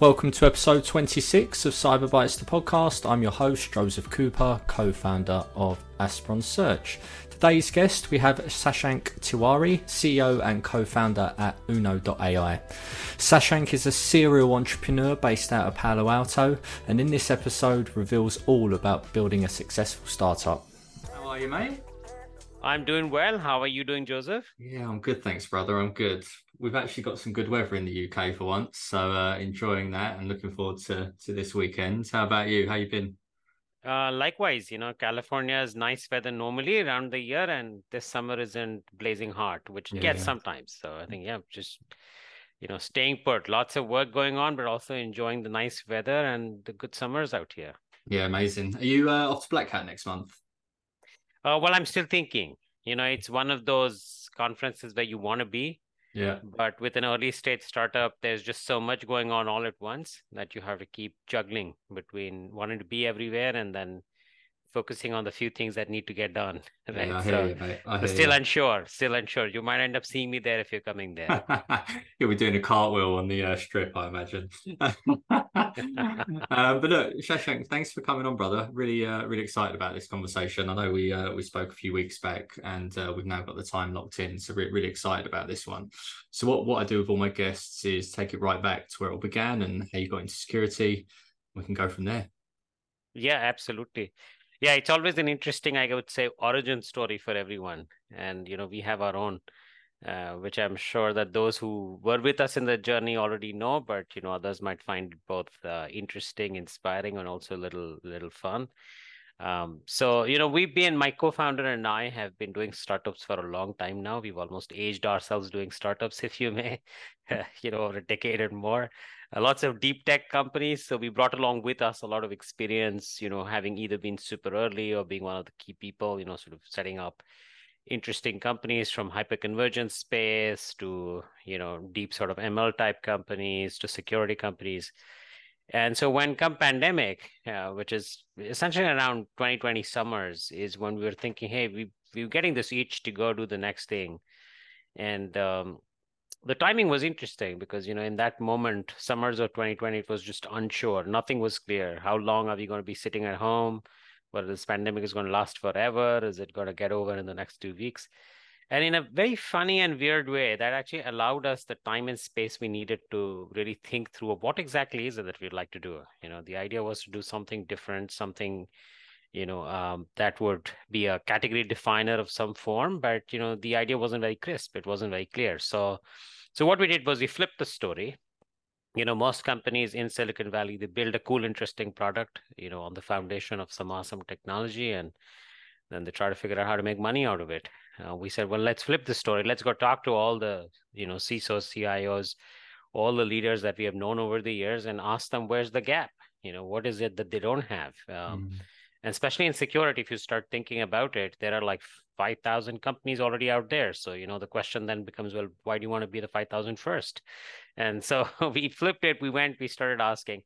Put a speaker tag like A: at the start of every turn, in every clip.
A: Welcome to episode 26 of Cyberbytes the podcast. I'm your host, Joseph Cooper, co founder of Aspron Search. Today's guest, we have Shashank Tiwari, CEO and co founder at Uno.ai. Sashank is a serial entrepreneur based out of Palo Alto, and in this episode, reveals all about building a successful startup. How are you, mate?
B: I'm doing well. How are you doing, Joseph?
A: Yeah, I'm good, thanks, brother. I'm good. We've actually got some good weather in the UK for once, so uh, enjoying that and looking forward to to this weekend. How about you? How you been?
B: Uh, likewise, you know, California is nice weather normally around the year, and this summer isn't blazing hot, which yeah, gets sometimes. So I think, yeah, just you know, staying put. Lots of work going on, but also enjoying the nice weather and the good summers out here.
A: Yeah, amazing. Are you uh, off to Black Hat next month?
B: Uh, well, I'm still thinking. You know, it's one of those conferences where you want to be.
A: Yeah.
B: But with an early stage startup, there's just so much going on all at once that you have to keep juggling between wanting to be everywhere and then focusing on the few things that need to get done.
A: Right. Yeah, so,
B: you, still you. unsure, still unsure. You might end up seeing me there if you're coming there.
A: You'll be doing a cartwheel on the uh, strip, I imagine. um, but look, Shashank, thanks for coming on, brother. Really, uh, really excited about this conversation. I know we uh, we spoke a few weeks back, and uh, we've now got the time locked in, so we're really excited about this one. So, what what I do with all my guests is take it right back to where it all began and how you got into security. We can go from there.
B: Yeah, absolutely yeah it's always an interesting i would say origin story for everyone. And you know we have our own uh, which i'm sure that those who were with us in the journey already know but you know others might find both uh, interesting inspiring and also a little little fun um, so you know we've been my co-founder and i have been doing startups for a long time now we've almost aged ourselves doing startups if you may you know over a decade and more uh, lots of deep tech companies. So we brought along with us a lot of experience, you know, having either been super early or being one of the key people, you know, sort of setting up interesting companies from hyperconvergence space to, you know, deep sort of ML type companies to security companies. And so when come pandemic, uh, which is essentially around 2020 summers, is when we were thinking, hey, we we're getting this itch to go do the next thing. And um, the timing was interesting because you know in that moment summers of 2020 it was just unsure. Nothing was clear. How long are we going to be sitting at home? Whether this pandemic is going to last forever? Is it going to get over in the next two weeks and in a very funny and weird way that actually allowed us the time and space we needed to really think through what exactly is it that we'd like to do. You know the idea was to do something different something you know um, that would be a category definer of some form but you know the idea wasn't very crisp it wasn't very clear. So so what we did was we flipped the story. You know most companies in silicon valley they build a cool interesting product you know on the foundation of some awesome technology and then they try to figure out how to make money out of it uh, we said well let's flip the story. Let's go talk to all the you know cisos cios all the leaders that we have known over the years and ask them where's the gap? You know what is it that they don't have? Um, mm and especially in security if you start thinking about it there are like 5000 companies already out there. So you know the question then becomes well why do you want to be the 5000 first? And so we flipped it. We went we started asking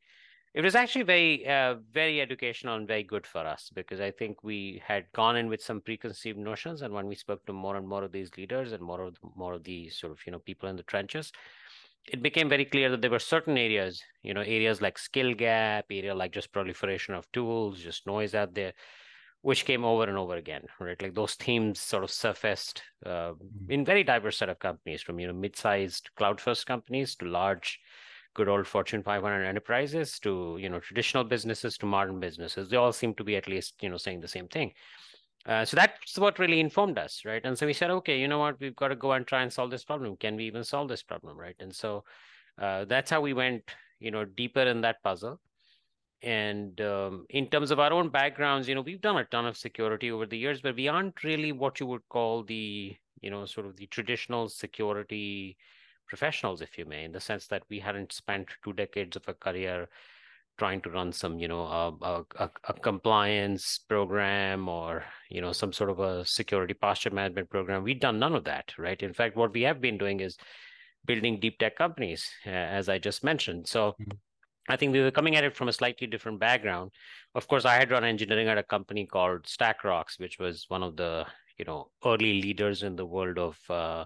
B: it was actually very uh, very educational and very good for us because i think we had gone in with some preconceived notions and when we spoke to more and more of these leaders and more of the, more of these sort of you know people in the trenches it became very clear that there were certain areas, you know, areas like skill gap, area like just proliferation of tools, just noise out there, which came over and over again, right? Like those themes sort of surfaced uh, mm-hmm. in very diverse set of companies, from you know mid-sized cloud-first companies to large, good old Fortune 500 enterprises to you know traditional businesses to modern businesses. They all seem to be at least you know saying the same thing. Uh, so that's what really informed us, right? And so we said, okay, you know what, we've got to go and try and solve this problem. Can we even solve this problem, right? And so uh, that's how we went, you know, deeper in that puzzle. And um, in terms of our own backgrounds, you know, we've done a ton of security over the years, but we aren't really what you would call the, you know, sort of the traditional security professionals, if you may, in the sense that we hadn't spent two decades of a career trying to run some you know a, a, a, compliance program or you know some sort of a security posture management program. We've done none of that right? In fact what we have been doing is building deep tech companies uh, as i just mentioned. So mm-hmm. i think we were coming at it from a slightly different background. Of course i had run engineering at a company called StackRox which was one of the you know early leaders in the world of uh,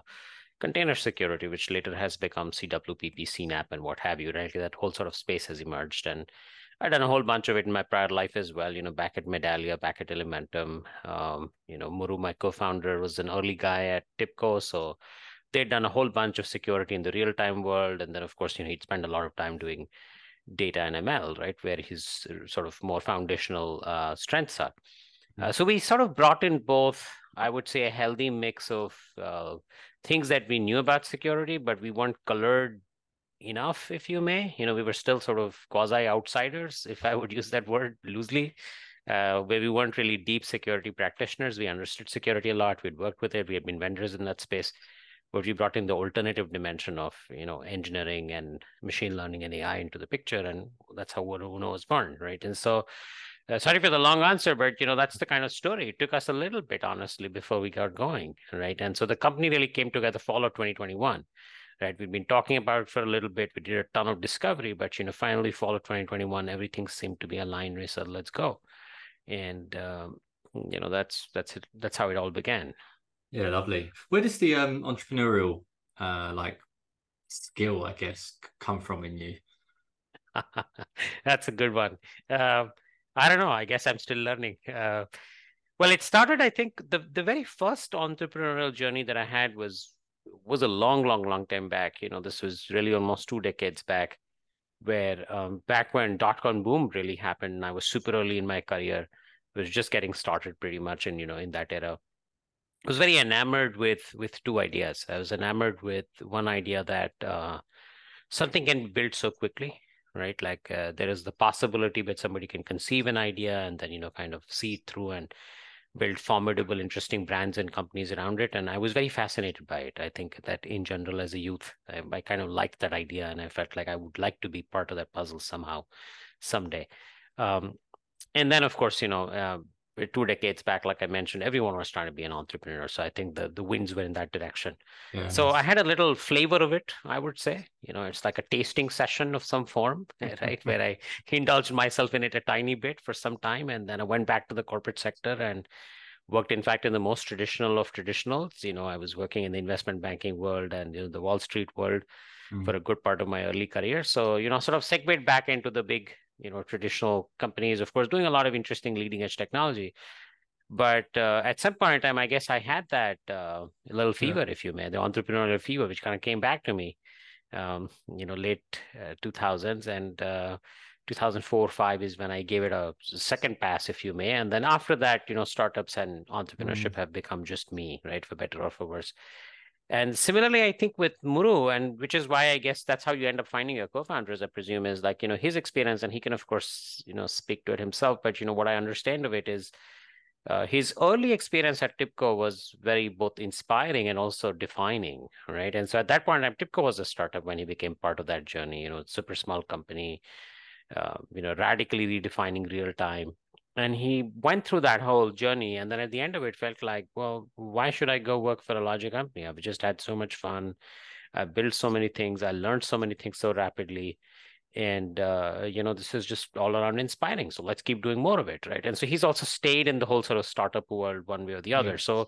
B: container security, which later has become CWPP, CNAPP, and what have you, right? That whole sort of space has emerged. And I've done a whole bunch of it in my prior life as well, you know, back at Medallia, back at Elementum. Um, you know, Muru, my co-founder, was an early guy at TIBCO. So they'd done a whole bunch of security in the real-time world. And then, of course, you know, he'd spend a lot of time doing data and ML, right, where his sort of more foundational uh, strengths are. Uh, so we sort of brought in both, I would say, a healthy mix of uh, things that we knew about security, but we weren't colored enough, if you may. You know, we were still sort of quasi outsiders, if I would use that word loosely, uh, where we weren't really deep security practitioners. We understood security a lot. We'd worked with it. We had been vendors in that space, but we brought in the alternative dimension of you know engineering and machine learning and AI into the picture, and that's how Uno was born, right? And so. Uh, sorry for the long answer, but you know that's the kind of story. It took us a little bit, honestly, before we got going, right? And so the company really came together fall of 2021 right? We've been talking about it for a little bit. We did a ton of discovery, but you know, finally, fall of 2021, everything seemed to be aligned. We said, let's go, and um, you know, that's that's it. That's how it all began.
A: Yeah, lovely. Where does the um, entrepreneurial uh, like skill, I guess, come from in you?
B: that's a good one. Uh, I don't know. I guess I'm still learning. Uh, well, it started. I think the the very first entrepreneurial journey that I had was was a long, long, long time back. You know, this was really almost two decades back, where um, back when dot com boom really happened, I was super early in my career, was just getting started pretty much, and you know, in that era, I was very enamored with with two ideas. I was enamored with one idea that uh, something can be built so quickly, right? Like uh, there is the possibility that somebody can conceive an idea and then you know kind of see through and build formidable, interesting brands and companies around it. And I was very fascinated by it. I think that in general, as a youth, I, I kind of liked that idea, and I felt like I would like to be part of that puzzle somehow, someday. Um, and then, of course, you know, uh, two decades back, like I mentioned, everyone was trying to be an entrepreneur. So I think the the winds were in that direction. Yeah, so I had a little flavor of it, I would say. You know, it's like a tasting session of some form, right? Where I indulged myself in it a tiny bit for some time, and then I went back to the corporate sector and worked, in fact, in the most traditional of traditionals. You know, I was working in the investment banking world and you know the Wall Street world mm. for a good part of my early career. So you know, sort of segued back into the big you know traditional companies of course doing a lot of interesting leading edge technology but uh, at some point in time i guess i had that uh, little fever yeah. if you may the entrepreneurial fever which kind of came back to me um, you know late uh, 2000s and uh, 2004 5 is when i gave it a second pass if you may and then after that you know startups and entrepreneurship mm. have become just me right for better or for worse and similarly, I think with Muru, and which is why I guess that's how you end up finding your co-founders, I presume, is like, you know, his experience, and he can, of course, you know, speak to it himself. But, you know, what I understand of it is uh, his early experience at TIBCO was very both inspiring and also defining, right? And so at that point, TIBCO was a startup when he became part of that journey, you know, super small company, uh, you know, radically redefining real time and he went through that whole journey and then at the end of it felt like well why should i go work for a larger company? I've just had so much fun. I built so many things. I learned so many things so rapidly. And uh, you know this is just all around inspiring. So let's keep doing more of it right? And so he's also stayed in the whole sort of startup world one way or the other. Yes. so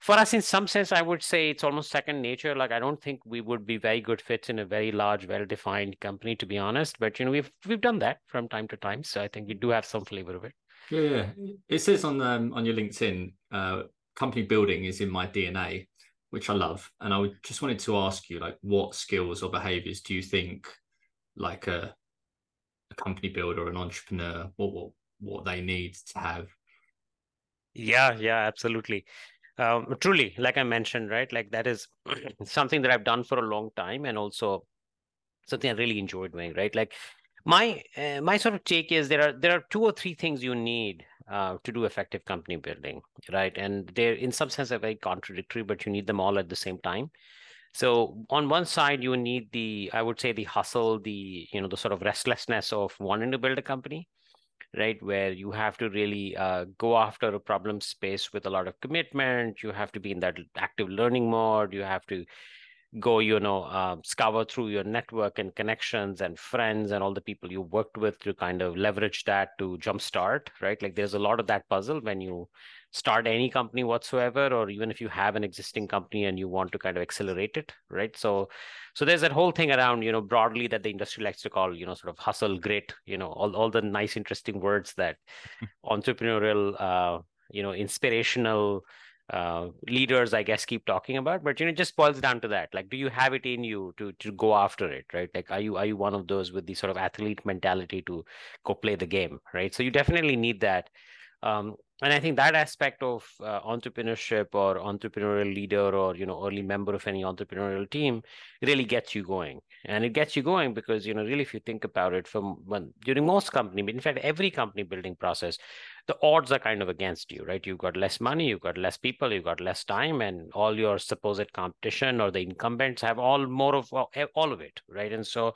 B: for us in some sense i would say it's almost second nature. Like i don't think we would be very good fits in a very large well defined company to be honest. But you know we've we've done that from time to time. So i think we do have some flavor of it
A: yeah. It says on um, on your LinkedIn, uh, company building is in my DNA, which I love. And I just wanted to ask you, like, what skills or behaviors do you think, like a a company builder, an entrepreneur, what what what they need to have?
B: Yeah, yeah, absolutely. Um, truly, like I mentioned, right? Like that is something that I've done for a long time, and also something I really enjoy doing, right? Like my uh, my sort of take is there are there are two or three things you need uh, to do effective company building, right? And they're in some sense are very contradictory, but you need them all at the same time. So on one side, you need the I would say the hustle, the you know the sort of restlessness of wanting to build a company, right? Where you have to really uh, go after a problem space with a lot of commitment. You have to be in that active learning mode. You have to go, you know, uh, scour through your network and connections and friends and all the people you worked with to kind of leverage that to jumpstart, right? Like there's a lot of that puzzle when you start any company whatsoever, or even if you have an existing company and you want to kind of accelerate it, right? So, so there's that whole thing around, you know, broadly that the industry likes to call, you know, sort of hustle, grit, you know, all, all the nice, interesting words that entrepreneurial, uh, you know, inspirational, uh, leaders, I guess, keep talking about. But you know, just boils down to that. Like, do you have it in you to to go after it, right? Like, are you are you one of those with the sort of athlete mentality to go play the game, right? So you definitely need that. Um, and I think that aspect of uh, entrepreneurship or entrepreneurial leader or you know early member of any entrepreneurial team really gets you going, and it gets you going because you know really if you think about it, from when during most company, in fact every company building process, the odds are kind of against you, right? You've got less money, you've got less people, you've got less time, and all your supposed competition or the incumbents have all more of all of it, right? And so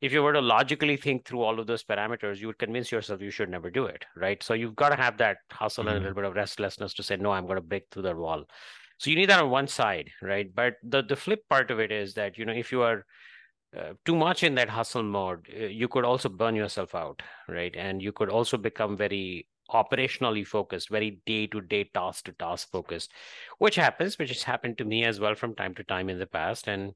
B: if you were to logically think through all of those parameters, you would convince yourself you should never do it, right? So you've got to have that hustle mm-hmm. and a mm-hmm. little bit of restlessness to say, no, I'm going to break through that wall. So you need that on one side, right? But the the flip part of it is that you know if you are uh, too much in that hustle mode, uh, you could also burn yourself out, right? And you could also become very operationally focused, very day to day, task to task focused, which happens, which has happened to me as well from time to time in the past. And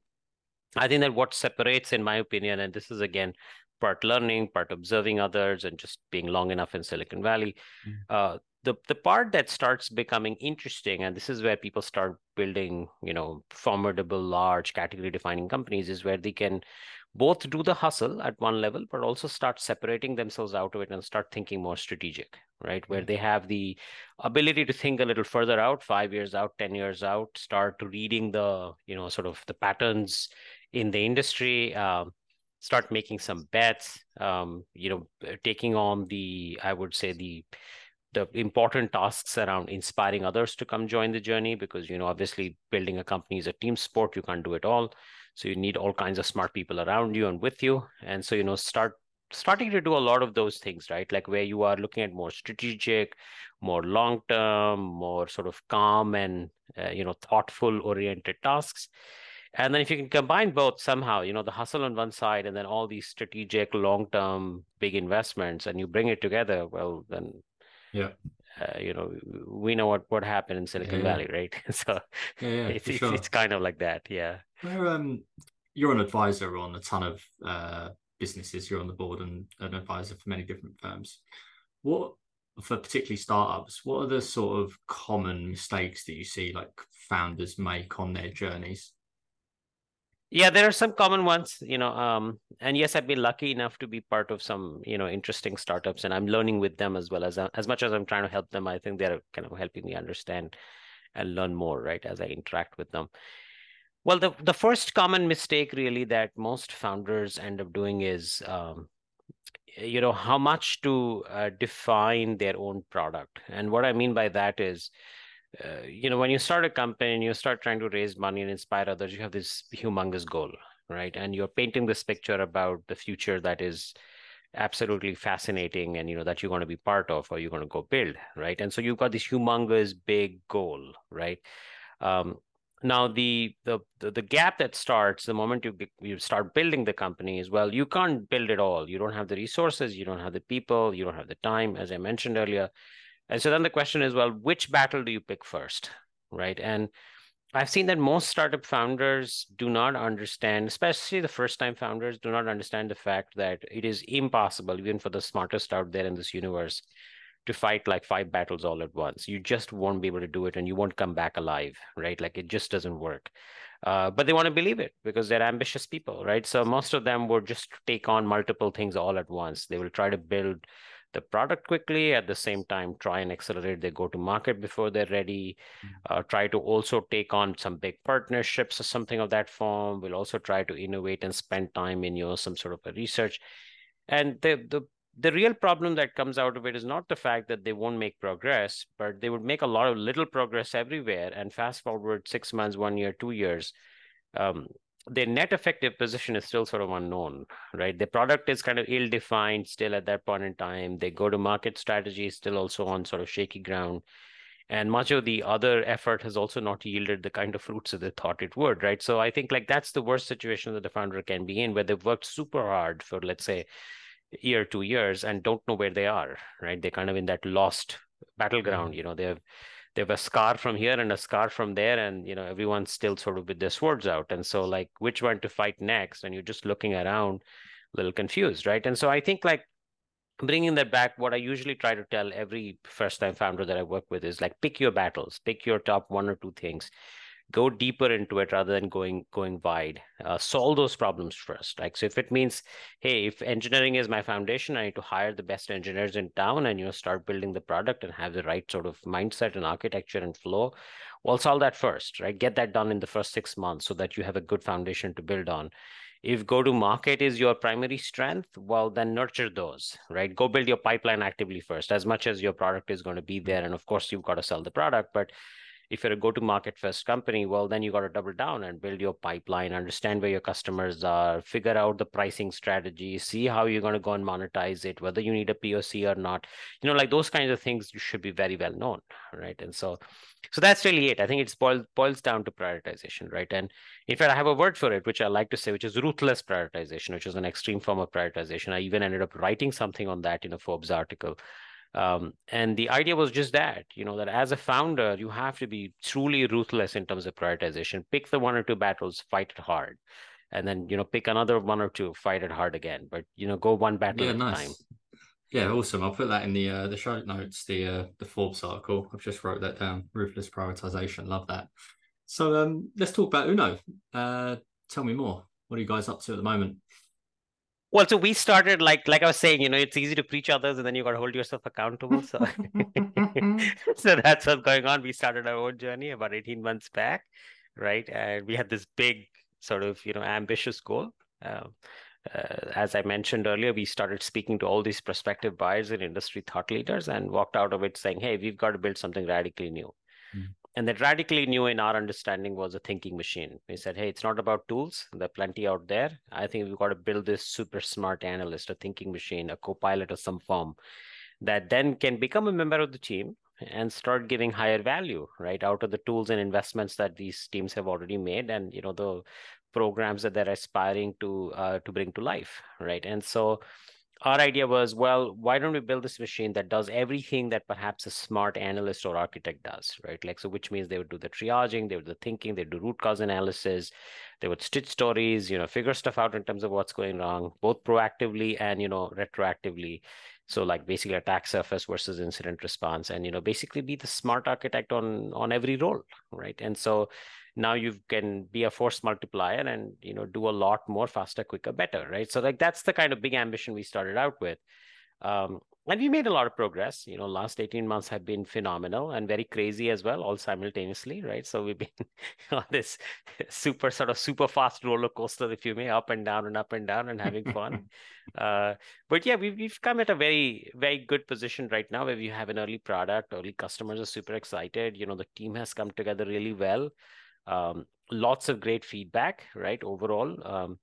B: I think that what separates, in my opinion, and this is again part learning, part observing others, and just being long enough in Silicon Valley. Mm. Uh, the the part that starts becoming interesting, and this is where people start building, you know, formidable, large, category defining companies, is where they can both do the hustle at one level, but also start separating themselves out of it and start thinking more strategic, right? Where mm. they have the ability to think a little further out, five years out, 10 years out, start reading the, you know, sort of the patterns in the industry, um, start making some bets, um, you know, taking on the, I would say the, the important tasks around inspiring others to come join the journey because you know obviously building a company is a team sport. You can't do it all. So you need all kinds of smart people around you and with you. And so you know start starting to do a lot of those things right? Like where you are looking at more strategic more long term more sort of calm and uh, you know thoughtful oriented tasks and then if you can combine both somehow, you know, the hustle on one side and then all these strategic, long-term, big investments, and you bring it together, well, then
A: yeah,
B: uh, you know, we know what what happened in Silicon yeah, Valley, right? so
A: yeah, yeah
B: it's, it's,
A: sure.
B: it's, kind of like that, yeah.
A: Where um, you're an advisor on a ton of uh, businesses. You're on the board and an advisor for many different firms. What for particularly startups? What are the sort of common mistakes that you see like founders make on their journeys?
B: Yeah there are some common ones you know um, and yes i've been lucky enough to be part of some you know interesting startups and i'm learning with them as well as uh, as much as i'm trying to help them i think they're kind of helping me understand and learn more right as i interact with them. Well the, the first common mistake really that most founders end up doing is um, you know how much to uh, define their own product. And what i mean by that is uh, you know when you start a company and you start trying to raise money and inspire others you have this humongous goal right? And you're painting this picture about the future that is absolutely fascinating and you know that you're going to be part of or you're going to go build right? And so you've got this humongous big goal right? Um, now the, the the gap that starts the moment you you start building the company is well you can't build it all. You don't have the resources you don't have the people you don't have the time as i mentioned earlier and so then the question is, well, which battle do you pick first, right? And I've seen that most startup founders do not understand, especially the first time founders, do not understand the fact that it is impossible, even for the smartest out there in this universe, to fight like five battles all at once. You just won't be able to do it and you won't come back alive, right? Like it just doesn't work. Uh, but they want to believe it because they're ambitious people, right? So most of them will just take on multiple things all at once. They will try to build the product quickly at the same time try and accelerate their go to market before they're ready. Mm-hmm. uh, try to also take on some big partnerships or something of that form. We'll also try to innovate and spend time in you know some sort of a research. And the the the real problem that comes out of it is not the fact that they won't make progress but they would make a lot of little progress everywhere. And fast forward six months one year two years um, their net effective position is still sort of unknown, right? The product is kind of ill defined still at that point in time. Their go to market strategy is still also on sort of shaky ground. and much of the other effort has also not yielded the kind of fruits that they thought it would right so i think like that's the worst situation that the founder can be in where they've worked super hard for let's say a year two years and don't know where they are right they're kind of in that lost battleground mm-hmm. you know they have they have a scar from here and a scar from there and you know everyone's still sort of with their swords out. And so like which one to fight next and you're just looking around a little confused right? And so i think like bringing that back what i usually try to tell every first time founder that i work with is like pick your battles pick your top one or two things go deeper into it rather than going going wide. Uh, solve those problems first. Like so if it means hey if engineering is my foundation i need to hire the best engineers in town and you know start building the product and have the right sort of mindset and architecture and flow well solve that first right? Get that done in the first six months so that you have a good foundation to build on. If go to market is your primary strength well then nurture those right? Go build your pipeline actively first as much as your product is going to be there. And of course you've got to sell the product but if you're a go to market first company well then you got to double down and build your pipeline understand where your customers are figure out the pricing strategy see how you're going to go and monetize it whether you need a poc or not. You know like those kinds of things you should be very well known right? And so so that's really it. I think it boils, boils down to prioritization right? And in fact i have a word for it which i like to say which is ruthless prioritization which is an extreme form of prioritization. I even ended up writing something on that in a forbes article um, and the idea was just that, you know, that as a founder, you have to be truly ruthless in terms of prioritization. Pick the one or two battles, fight it hard, and then you know pick another one or two, fight it hard again. But you know, go one battle yeah, at nice. a time.
A: Yeah, awesome. I'll put that in the uh, the show notes, the uh, the Forbes article. I've just wrote that down. Ruthless prioritization. Love that. So um, let's talk about Uno. Uh, tell me more. What are you guys up to at the moment?
B: Well so we started like like i was saying you know it's easy to preach others and then you got to hold yourself accountable so so that's what's going on. We started our own journey about 18 months back right? And we had this big sort of you know ambitious goal. Uh, uh, as I mentioned earlier, we started speaking to all these prospective buyers and industry thought leaders and walked out of it saying, hey, we've got to build something radically new. And that radically new in our understanding was a thinking machine. We said, hey, it's not about tools. There are plenty out there. I think we've got to build this super smart analyst, a thinking machine, a co-pilot of some form that then can become a member of the team and start giving higher value, right? Out of the tools and investments that these teams have already made and you know the programs that they're aspiring to uh, to bring to life, right? And so our idea was, well, why don't we build this machine that does everything that perhaps a smart analyst or architect does, right? Like, so which means they would do the triaging, they would do the thinking, they do root cause analysis, they would stitch stories, you know, figure stuff out in terms of what's going wrong, both proactively and, you know, retroactively. So like basically attack surface versus incident response and, you know, basically be the smart architect on, on every role, right? And so now you can be a force multiplier and you know do a lot more faster quicker better right? So like that's the kind of big ambition we started out with. Um, and we made a lot of progress. You know last 18 months have been phenomenal and very crazy as well all simultaneously right? So we've been on this super sort of super fast roller coaster if you may up and down and up and down and having fun. Uh, but yeah we've, we've come at a very very good position right now where we have an early product early customers are super excited. You know the team has come together really well um, lots of great feedback, right? Overall, um,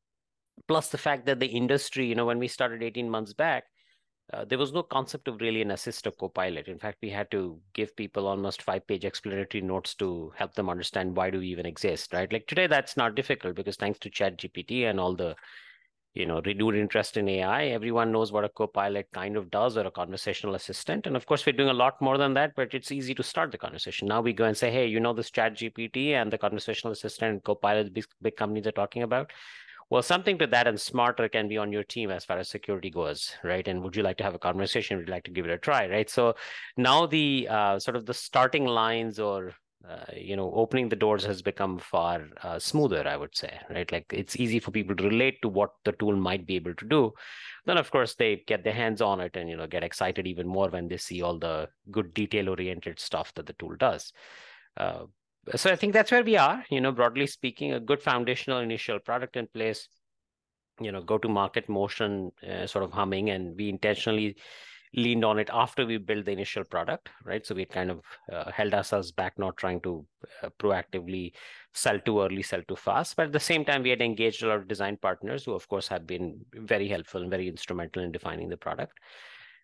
B: plus the fact that the industry, you know, when we started 18 months back, uh, there was no concept of really an assist or co-pilot. In fact, we had to give people almost five-page explanatory notes to help them understand why do we even exist, right? Like today, that's not difficult because thanks to Chat GPT and all the you know renewed interest in ai everyone knows what a co-pilot kind of does or a conversational assistant. And of course we're doing a lot more than that but it's easy to start the conversation. Now we go and say hey you know this chat gpt and the conversational assistant and co-pilot big, big companies are talking about? Well something to that and smarter can be on your team as far as security goes right? And would you like to have a conversation? Would you like to give it a try right? So now the uh, sort of the starting lines or uh, you know opening the doors has become far uh, smoother i would say right? Like it's easy for people to relate to what the tool might be able to do. Then of course they get their hands on it and you know get excited even more when they see all the good detail oriented stuff that the tool does. Uh, so i think that's where we are. You know broadly speaking a good foundational initial product in place you know go to market motion uh, sort of humming and we intentionally leaned on it after we built the initial product, right? So we kind of uh, held ourselves back, not trying to uh, proactively sell too early, sell too fast. But at the same time, we had engaged a lot of design partners who, of course, have been very helpful and very instrumental in defining the product.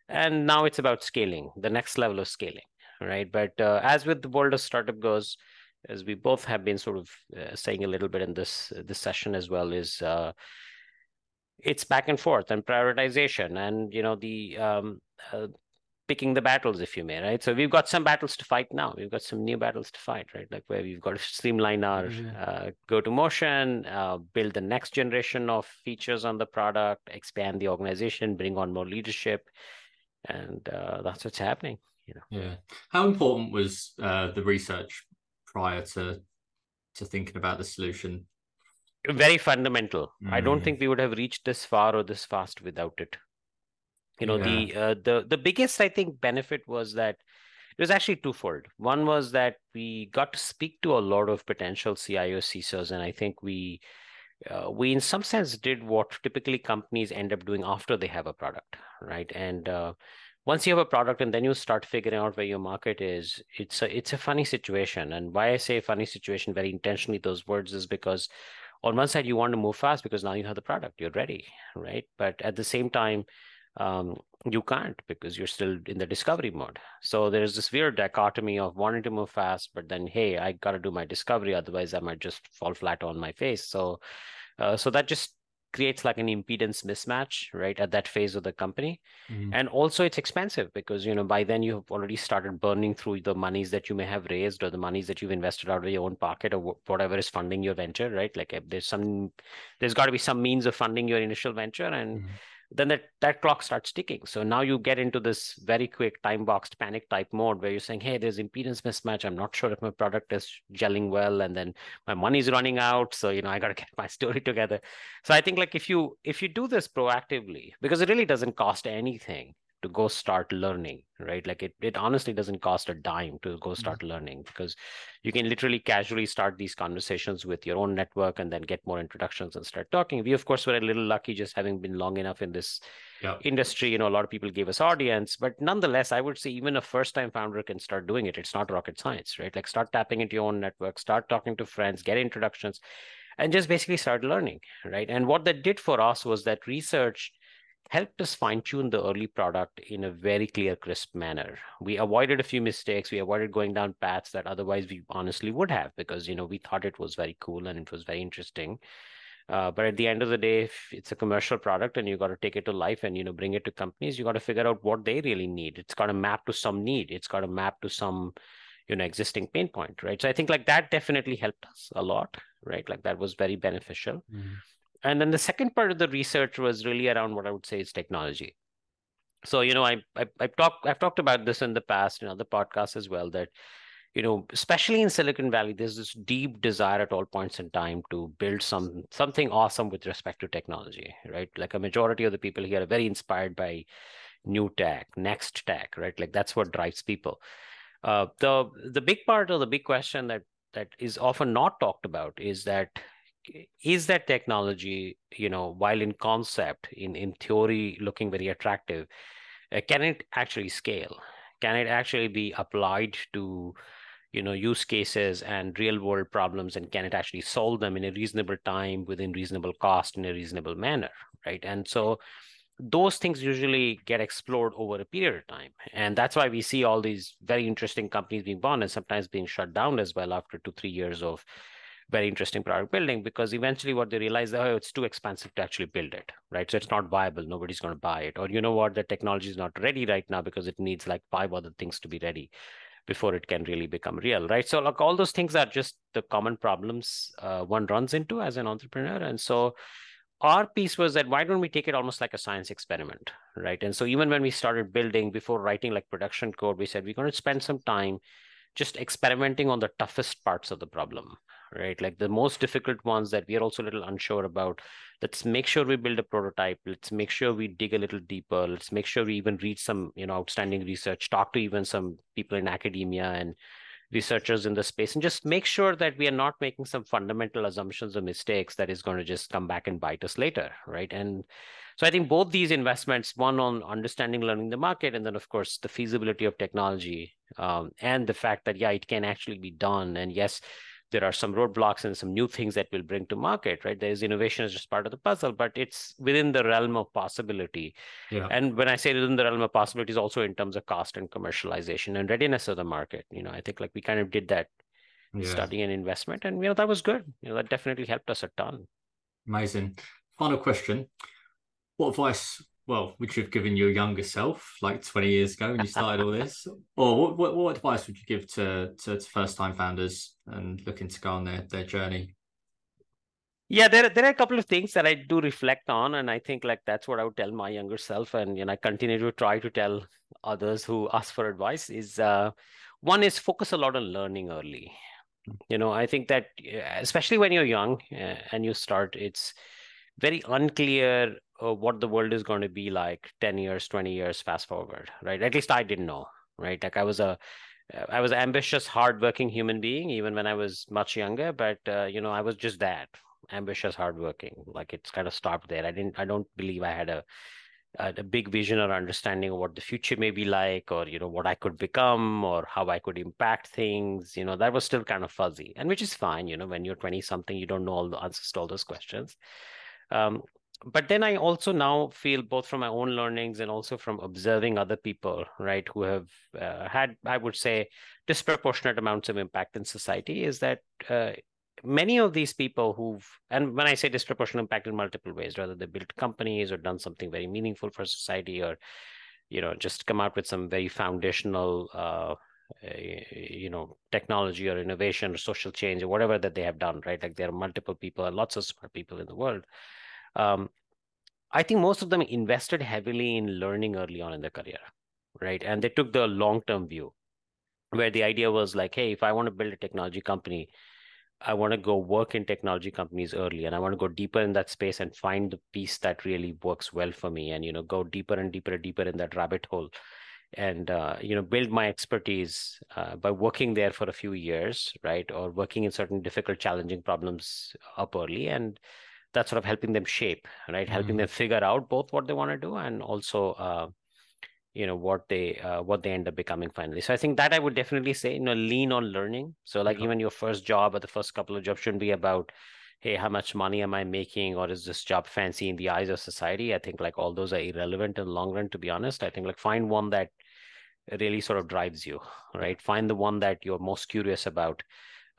B: And now it's about scaling, the next level of scaling, right? But uh, as with the world of startup goes, as we both have been sort of uh, saying a little bit in this this session as well, is uh, it's back and forth and prioritization, and you know the um, uh, picking the battles, if you may, right? So we've got some battles to fight now. We've got some new battles to fight, right? Like where we've got to streamline our mm-hmm. uh, go to motion, uh, build the next generation of features on the product, expand the organization, bring on more leadership, and uh, that's what's happening. You know.
A: Yeah. How important was uh, the research prior to to thinking about the solution?
B: Very fundamental. Mm-hmm. I don't mm. think we would have reached this far or this fast without it you know yeah. the uh, the the biggest i think benefit was that it was actually twofold one was that we got to speak to a lot of potential cio CISOs, and i think we uh, we in some sense did what typically companies end up doing after they have a product right and uh, once you have a product and then you start figuring out where your market is it's a it's a funny situation and why i say funny situation very intentionally those words is because on one side you want to move fast because now you have the product you're ready right but at the same time um, you can't because you're still in the discovery mode. So there's this weird dichotomy of wanting to move fast, but then hey, I got to do my discovery, otherwise I might just fall flat on my face. So, uh, so that just creates like an impedance mismatch right at that phase of the company. Mm-hmm. and also it's expensive because you know by then you have already started burning through the monies that you may have raised or the monies that you've invested out of your own pocket or whatever is funding your venture right? Like if there's some there's got to be some means of funding your initial venture and mm-hmm then that, that clock starts ticking. So now you get into this very quick time boxed panic type mode where you're saying, hey, there's impedance mismatch. I'm not sure if my product is gelling well. And then my money's running out. So, you know, I got to get my story together. So I think like if you if you do this proactively, because it really doesn't cost anything to go start learning right like it, it honestly doesn't cost a dime to go mm-hmm. start mm-hmm. learning because you can literally casually start these conversations with your own network and then get more introductions and start talking we of course were a little lucky just having been long enough in this yeah. industry you know a lot of people gave us audience but nonetheless i would say even a first time founder can start doing it it's not rocket science right like start tapping into your own network start talking to friends get introductions and just basically start learning right and what that did for us was that research helped us fine tune the early product in a very clear, crisp manner. We avoided a few mistakes. We avoided going down paths that otherwise we honestly would have because, you know, we thought it was very cool and it was very interesting. Uh, but at the end of the day, if it's a commercial product and you got to take it to life and you know bring it to companies, you got to figure out what they really need. It's got to map to some need. It's got to map to some you know existing pain point, right? So I think like that definitely helped us a lot, right? Like that was very beneficial. Mm-hmm and then the second part of the research was really around what I would say is technology. So you know, I, I I've talked I've talked about this in the past in other podcasts as well that you know especially in silicon valley there's this deep desire at all points in time to build some something awesome with respect to technology right? Like a majority of the people here are very inspired by new tech next tech right? Like that's what drives people. Uh, the the big part or the big question that that is often not talked about is that is that technology you know while in concept in in theory looking very attractive uh, can it actually scale? Can it actually be applied to you know use cases and real world problems and can it actually solve them in a reasonable time within reasonable cost in a reasonable manner right? And so those things usually get explored over a period of time. And that's why we see all these very interesting companies being born and sometimes being shut down as well after two three years of very interesting product building because eventually what they realize oh it's too expensive to actually build it right? So it's not viable. Nobody's going to buy it. Or you know what? The technology is not ready right now because it needs like five other things to be ready before it can really become real right? So like all those things are just the common problems uh, one runs into as an entrepreneur. And so our piece was that why don't we take it almost like a science experiment right? And so even when we started building before writing like production code we said we're going to spend some time just experimenting on the toughest parts of the problem right? Like the most difficult ones that we are also a little unsure about. Let's make sure we build a prototype. Let's make sure we dig a little deeper. Let's make sure we even read some, you know, outstanding research, talk to even some people in academia and researchers in the space and just make sure that we are not making some fundamental assumptions or mistakes that is going to just come back and bite us later right and so i think both these investments one on understanding learning the market and then of course the feasibility of technology um, and the fact that yeah it can actually be done and yes there are some roadblocks and some new things that we'll bring to market, right? There's innovation is just part of the puzzle, but it's within the realm of possibility. Yeah. And when I say within the realm of possibilities, also in terms of cost and commercialization and readiness of the market, you know, I think like we kind of did that yeah. study and investment, and you know that was good. You know, that definitely helped us a ton.
A: Amazing. Final question: What advice well, would you have given your younger self like 20 years ago when you started all this? Or what, what, what, advice would you give to, to, to first time founders and looking to go on their, their journey?
B: Yeah, there, there are a couple of things that I do reflect on. And I think like that's what I would tell my younger self. And, you know, I continue to try to tell others who ask for advice is uh, one is focus a lot on learning early. You know, I think that especially when you're young uh, and you start, it's very unclear uh, what the world is going to be like 10 years 20 years fast forward right? At least i didn't know right? Like i was a i uh, i was ambitious hardworking human being even when i was much younger but uh, you know i was just that ambitious hardworking. Like it's kind of stopped there. I didn't i don't believe i had a a big vision or understanding of what the future may be like or you know what i could become or how i could impact things you know that was still kind of fuzzy and which is fine you know when you're 20 something you don't know all the answers to all those questions. Um, but then I also now feel both from my own learnings and also from observing other people, right, who have uh, had, I would say, disproportionate amounts of impact in society, is that uh, many of these people who've, and when I say disproportionate impact in multiple ways, rather they built companies or done something very meaningful for society, or you know, just come out with some very foundational. Uh, you know technology or innovation or social change or whatever that they have done right like there are multiple people lots of smart people in the world um, I think most of them invested heavily in learning early on in their career, right? And they took the long term view where the idea was like, hey, if I want to build a technology company, I want to go work in technology companies early and I want to go deeper in that space and find the piece that really works well for me and, you know, go deeper and deeper and deeper in that rabbit hole and, uh, you know, build my expertise uh, by working there for a few years, right? Or working in certain difficult, challenging problems up early. And, that's sort of helping them shape right? Mm-hmm. helping them figure out both what they want to do and also uh, you know what they uh, what they end up becoming finally. So i think that i would definitely say you know lean on learning. So like yeah. even your first job or the first couple of jobs shouldn't be about hey how much money am i making or is this job fancy in the eyes of society? I think like all those are irrelevant in the long run to be honest. I think like find one that really sort of drives you right? Find the one that you're most curious about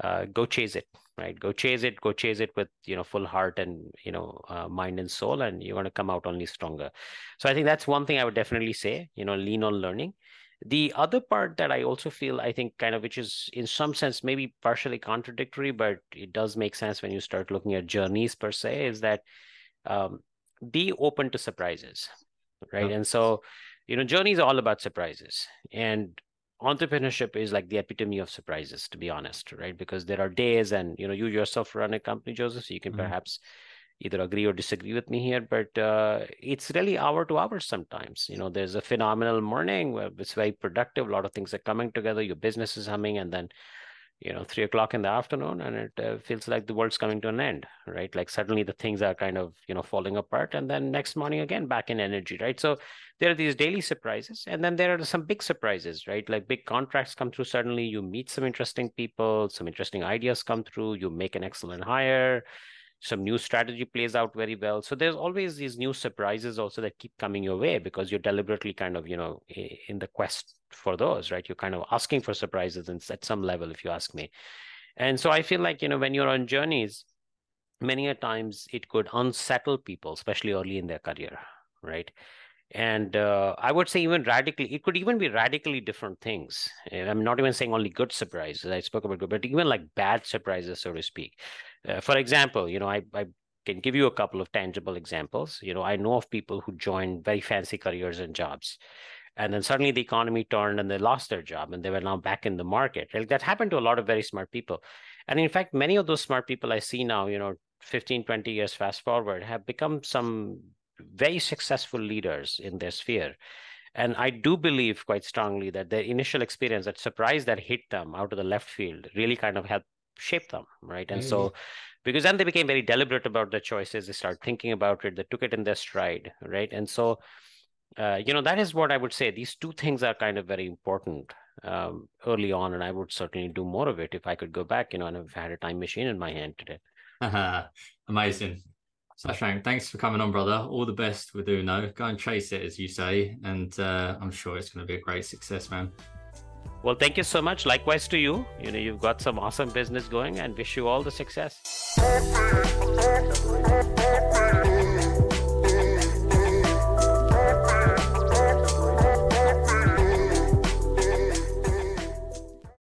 B: uh, go chase it right? Go chase it go chase it with you know full heart and you know uh, mind and soul and you're going to come out only stronger. So i think that's one thing i would definitely say you know lean on learning. The other part that i also feel i think kind of which is in some sense maybe partially contradictory but it does make sense when you start looking at journeys per se is that um, be open to surprises right? Yeah. and so you know journeys are all about surprises. And entrepreneurship is like the epitome of surprises to be honest right because there are days and you know you yourself run a company joseph so you can mm-hmm. perhaps either agree or disagree with me here but uh, it's really hour to hour sometimes you know there's a phenomenal morning where it's very productive a lot of things are coming together your business is humming and then you know three o'clock in the afternoon and it uh, feels like the world's coming to an end right? Like suddenly the things are kind of you know falling apart and then next morning again back in energy right? So there are these daily surprises and then there are some big surprises right? Like big contracts come through suddenly you meet some interesting people some interesting ideas come through you make an excellent hire some new strategy plays out very well. So there's always these new surprises also that keep coming your way because you're deliberately kind of you know in the quest for those right? You're kind of asking for surprises and at some level if you ask me. And so i feel like you know when you're on journeys many a times it could unsettle people especially early in their career right and uh, i would say even radically it could even be radically different things i'm not even saying only good surprises i spoke about good but even like bad surprises so to speak uh, for example, you know, I, I can give you a couple of tangible examples. You know, I know of people who joined very fancy careers and jobs. And then suddenly the economy turned and they lost their job and they were now back in the market. Like that happened to a lot of very smart people. And in fact, many of those smart people I see now, you know, 15, 20 years fast forward, have become some very successful leaders in their sphere. And I do believe quite strongly that their initial experience, that surprise that hit them out of the left field, really kind of helped shape them, right? And mm. so, because then they became very deliberate about their choices, they started thinking about it, they took it in their stride, right? And so, uh, you know, that is what I would say. These two things are kind of very important. um, early on, and I would certainly do more of it if I could go back, you know, and if I had a time machine in my hand today.
A: Amazing. Shashank, thanks for coming on, brother. All the best with Uno. Go and chase it, as you say, and uh, I'm sure it's going to be a great success, man.
B: Well, thank you so much. Likewise to you. You know, you've got some awesome business going, and wish you all the success.